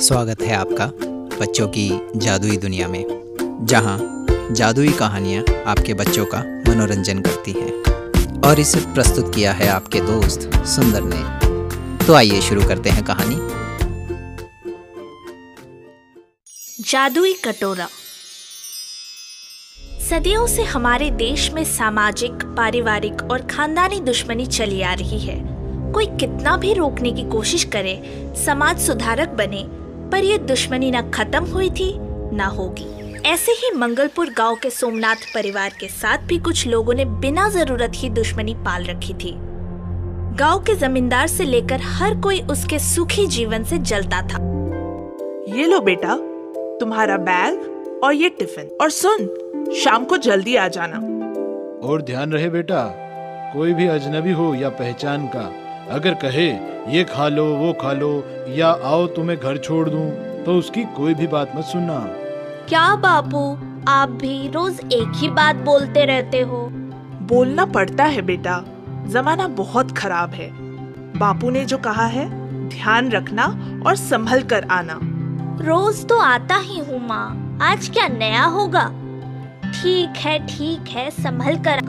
स्वागत है आपका बच्चों की जादुई दुनिया में, जहाँ जादुई कहानियाँ आपके बच्चों का मनोरंजन करती हैं। और इसे प्रस्तुत किया है आपके दोस्त सुंदर ने। तो आइए शुरू करते हैं कहानी। जादुई कटोरा। सदियों से हमारे देश में सामाजिक, पारिवारिक और खानदानी दुश्मनी चली आ रही है। कोई कितना भी रोकने की कोशिश करे, समाज सुधारक बने पर ये दुश्मनी न खत्म हुई थी न होगी। ऐसे ही मंगलपुर गाँव के सोमनाथ परिवार के साथ भी कुछ लोगों ने बिना ज़रूरत ही दुश्मनी पाल रखी थी। गाँव के जमींदार से लेकर हर कोई उसके सुखी जीवन से जलता था। ये लो बेटा तुम्हारा बैग और ये टिफ़िन। और सुन शाम को जल्दी आ जाना। और ध्यान रहे बेटा कोई भी अजनबी हो या पहचान का अगर कहे ये खा लो वो खा लो या आओ तुम्हें घर छोड़ दूँ तो उसकी कोई भी बात मत सुनना। क्या बापू आप भी रोज एक ही बात बोलते रहते हो? बोलना पड़ता है बेटा। जमाना बहुत खराब है। बापू ने जो कहा है ध्यान रखना और संभल कर आना। रोज तो आता ही हूँ माँ। आज क्या नया होगा? ठीक है ठीक है संभल कर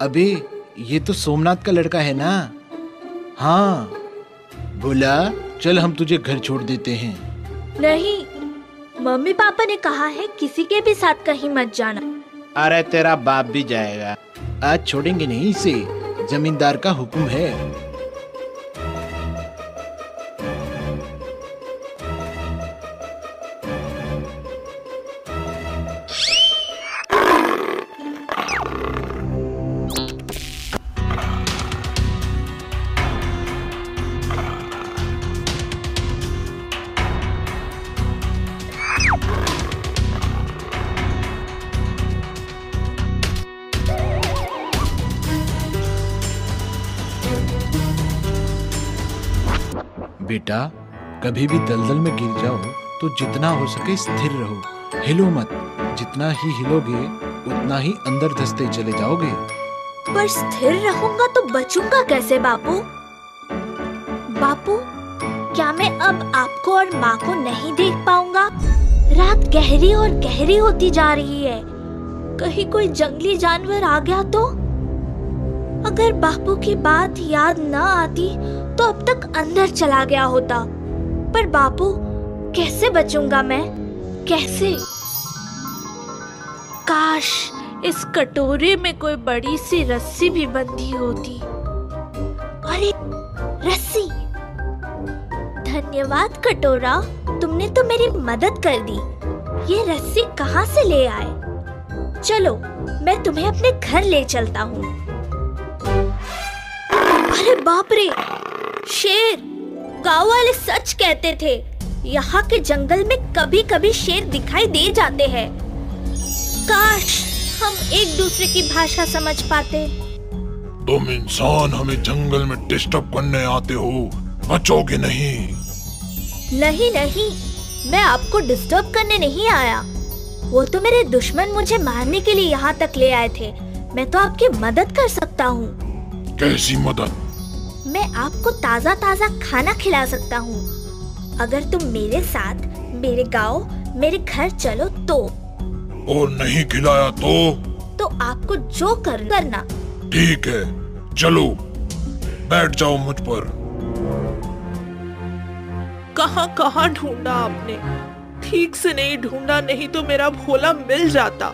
अभी ये तो सोमनाथ का लड़का है ना? हाँ। बोला चल हम तुझे घर छोड़ देते हैं। नहीं मम्मी पापा ने कहा है किसी के भी साथ कहीं मत जाना। अरे तेरा बाप भी जाएगा। आज छोड़ेंगे नहीं इसे। जमींदार का हुक्म है। बेटा, कभी भी दलदल में गिर जाओ तो जितना हो सके स्थिर रहो। हिलो मत। जितना ही हिलोगे, उतना ही अंदर धसते चले जाओगे। पर स्थिर रहूँगा तो बचूँगा कैसे, बापू? बापू, क्या मैं अब आपको और माँ को नहीं देख पाऊँगा? रात गहरी और गहरी होती जा रही है। कहीं कोई जंगली जानवर आ गया तो? अगर बापू की बात याद न आती तो अब तक अंदर चला गया होता। पर बापू, कैसे बचूँगा मैं? कैसे? काश इस कटोरे में कोई बड़ी सी रस्सी भी बंधी होती। अरे, रस्सी? धन्यवाद कटोरा, तुमने तो मेरी मदद कर दी। ये रस्सी कहाँ से ले आए? चलो, मैं तुम्हें अपने घर ले चलता हूँ। अरे बाप रे! वाले सच कहते थे। यहाँ के जंगल में कभी कभी शेर दिखाई दे जाते हैं। काश हम एक दूसरे की भाषा समझ पाते। तुम इंसान हमें जंगल में डिस्टर्ब करने आते हो। बचोगे नहीं। नहीं नहीं। मैं आपको डिस्टर्ब करने नहीं आया। वो तो मेरे दुश्मन मुझे मारने के लिए यहाँ तक ले आए थे। मैं तो आपकी मदद कर सकता हूँ। कैसी मदद? मैं आपको ताज़ा ताज़ा खाना खिला सकता हूँ। अगर तुम मेरे साथ मेरे गाँव मेरे घर चलो तो। और नहीं खिलाया तो? तो आपको जो कर करना। ठीक है चलो बैठ जाओ मुझ पर। कहाँ कहाँ ढूंढा आपने? ठीक से नहीं ढूंढा नहीं तो मेरा भोला मिल जाता।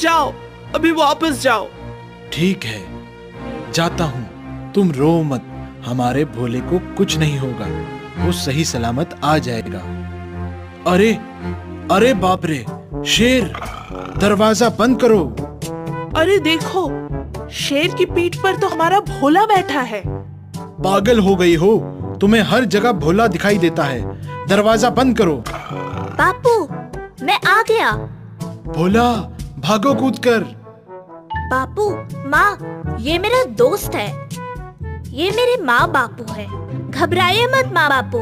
जाओ अभी वापस जाओ। ठीक है जाता हूँ। तुम रो मत हमारे भोले को कुछ नहीं होगा वो सही सलामत आ जाएगा। अरे अरे बाप रे शेर दरवाज़ा बंद करो। अरे देखो शेर की पीठ पर तो हमारा भोला बैठा है। पागल हो गई हो तुम्हें हर जगह भोला दिखाई देता है दरवाज़ा बंद करो। बापू मैं आ गया। भोला भागो कूद कर। बापू माँ ये मेरा दोस्त है। ये मेरे माँ बापू है। घबराइए मत माँ बापू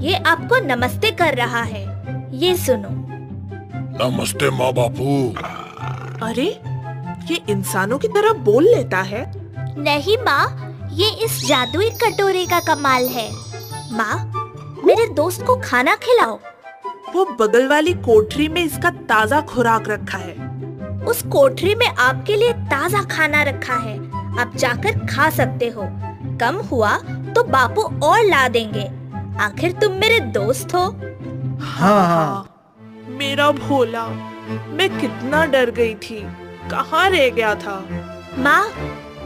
ये आपको नमस्ते कर रहा है। ये सुनो। नमस्ते माँ बापू अरे ये इंसानों की तरह बोल लेता है। नहीं माँ ये इस जादुई कटोरे का कमाल है। माँ मेरे दोस्त को खाना खिलाओ। वो बगल वाली कोठरी में इसका ताज़ा खुराक रखा है। उस कोठरी में आपके लिए ताज़ा खाना रखा है। आप जाकर खा सकते हो। कम हुआ तो बापू और ला देंगे। आखिर तुम मेरे दोस्त हो। हाँ हाँ। मेरा भोला मैं कितना डर गई थी। कहाँ रह गया था? माँ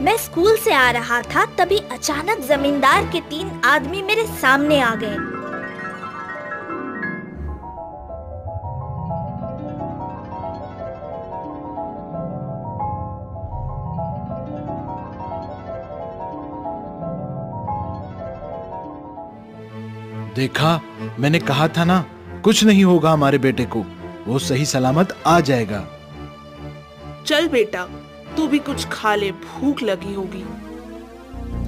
मैं स्कूल से आ रहा था तभी अचानक जमींदार के तीन आदमी मेरे सामने आ गए। देखा? मैंने कहा था ना कुछ नहीं होगा हमारे बेटे को वो सही सलामत आ जाएगा। चल बेटा तू भी कुछ खा ले भूख लगी होगी।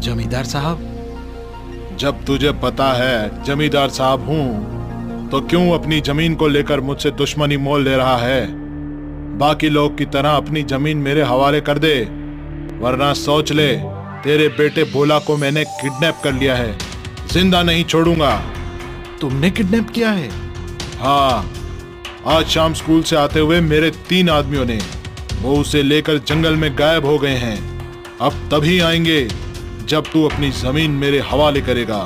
जमींदार साहब? जब तुझे पता है जमींदार साहब हूँ तो क्यों अपनी ज़मीन को लेकर मुझसे दुश्मनी मोल ले रहा है? बाकी लोग की तरह अपनी ज़मीन मेरे हवाले कर दे वरना सोच ले तेरे बेटे भोला को मैंने किडनैप कर लिया है। ज़िंदा नहीं छोड़ूँगा। तुमने किडनैप किया है? हाँ आज शाम स्कूल से आते हुए मेरे तीन आदमियों ने वो उसे लेकर जंगल में गायब हो गए हैं। अब तभी आएँगे जब तू अपनी ज़मीन मेरे हवाले करेगा।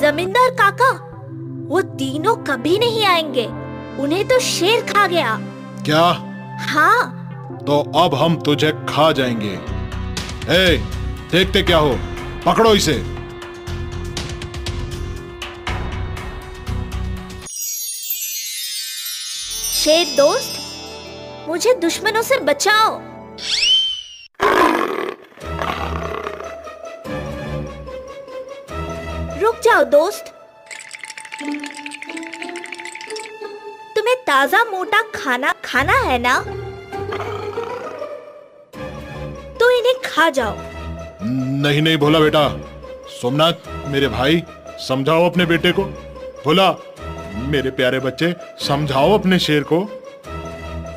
जमींदार काका वो तीनों कभी नहीं आएँगे। उन्हें तो शेर खा गया। क्या? हाँ। तो अब हम तुझे खा जाएँगे। ए, देखते क्या हो? पकड़ो इसे। शेर दोस्त, मुझे दुश्मनों से बचाओ। रुक जाओ दोस्त। तुम्हें ताज़ा मोटा खाना खाना है ना? तो इन्हें खा जाओ। नहीं नहीं, भोला बेटा। सोमनाथ, मेरे भाई, समझाओ अपने बेटे को। भोला मेरे प्यारे बच्चे समझाओ अपने शेर को।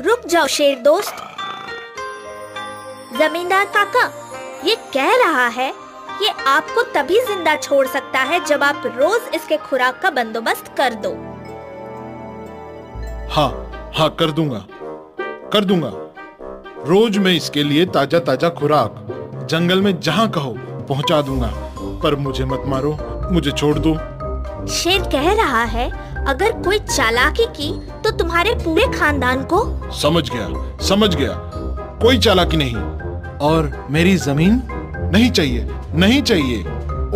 रुक जाओ शेर दोस्त। जमींदार काका ये कह रहा है ये आपको तभी ज़िंदा छोड़ सकता है जब आप रोज इसके खुराक का बंदोबस्त कर दो। हाँ हाँ कर दूँगा। कर दूँगा। रोज मैं इसके लिए ताज़ा ताज़ा खुराक जंगल में जहाँ कहो पहुँचा दूँगा। पर मुझे मत मारो मुझे छोड़ दो। शेर कह रहा है अगर कोई चालाकी की तो तुम्हारे पूरे खानदान को। समझ गया समझ गया। कोई चालाकी नहीं। और मेरी ज़मीन? नहीं चाहिए नहीं चाहिए।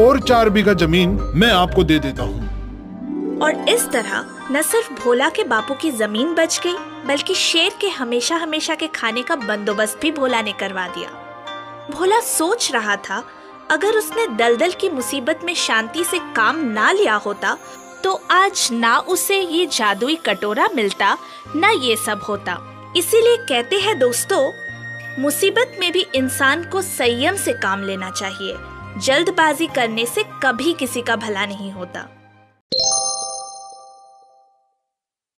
और चार बीघा ज़मीन मैं आपको दे देता हूँ। और इस तरह न सिर्फ़ भोला के बापू की ज़मीन बच गई बल्कि शेर के हमेशा हमेशा के खाने का बंदोबस्त भी भोला ने करवा दिया। भोला सोच रहा था अगर उसने दलदल की मुसीबत में शांति से काम ना लिया होता तो आज ना उसे ये जादुई कटोरा मिलता, ना ये सब होता। इसीलिए कहते हैं दोस्तों, मुसीबत में भी इंसान को संयम से काम लेना चाहिए। जल्दबाजी करने से कभी किसी का भला नहीं होता।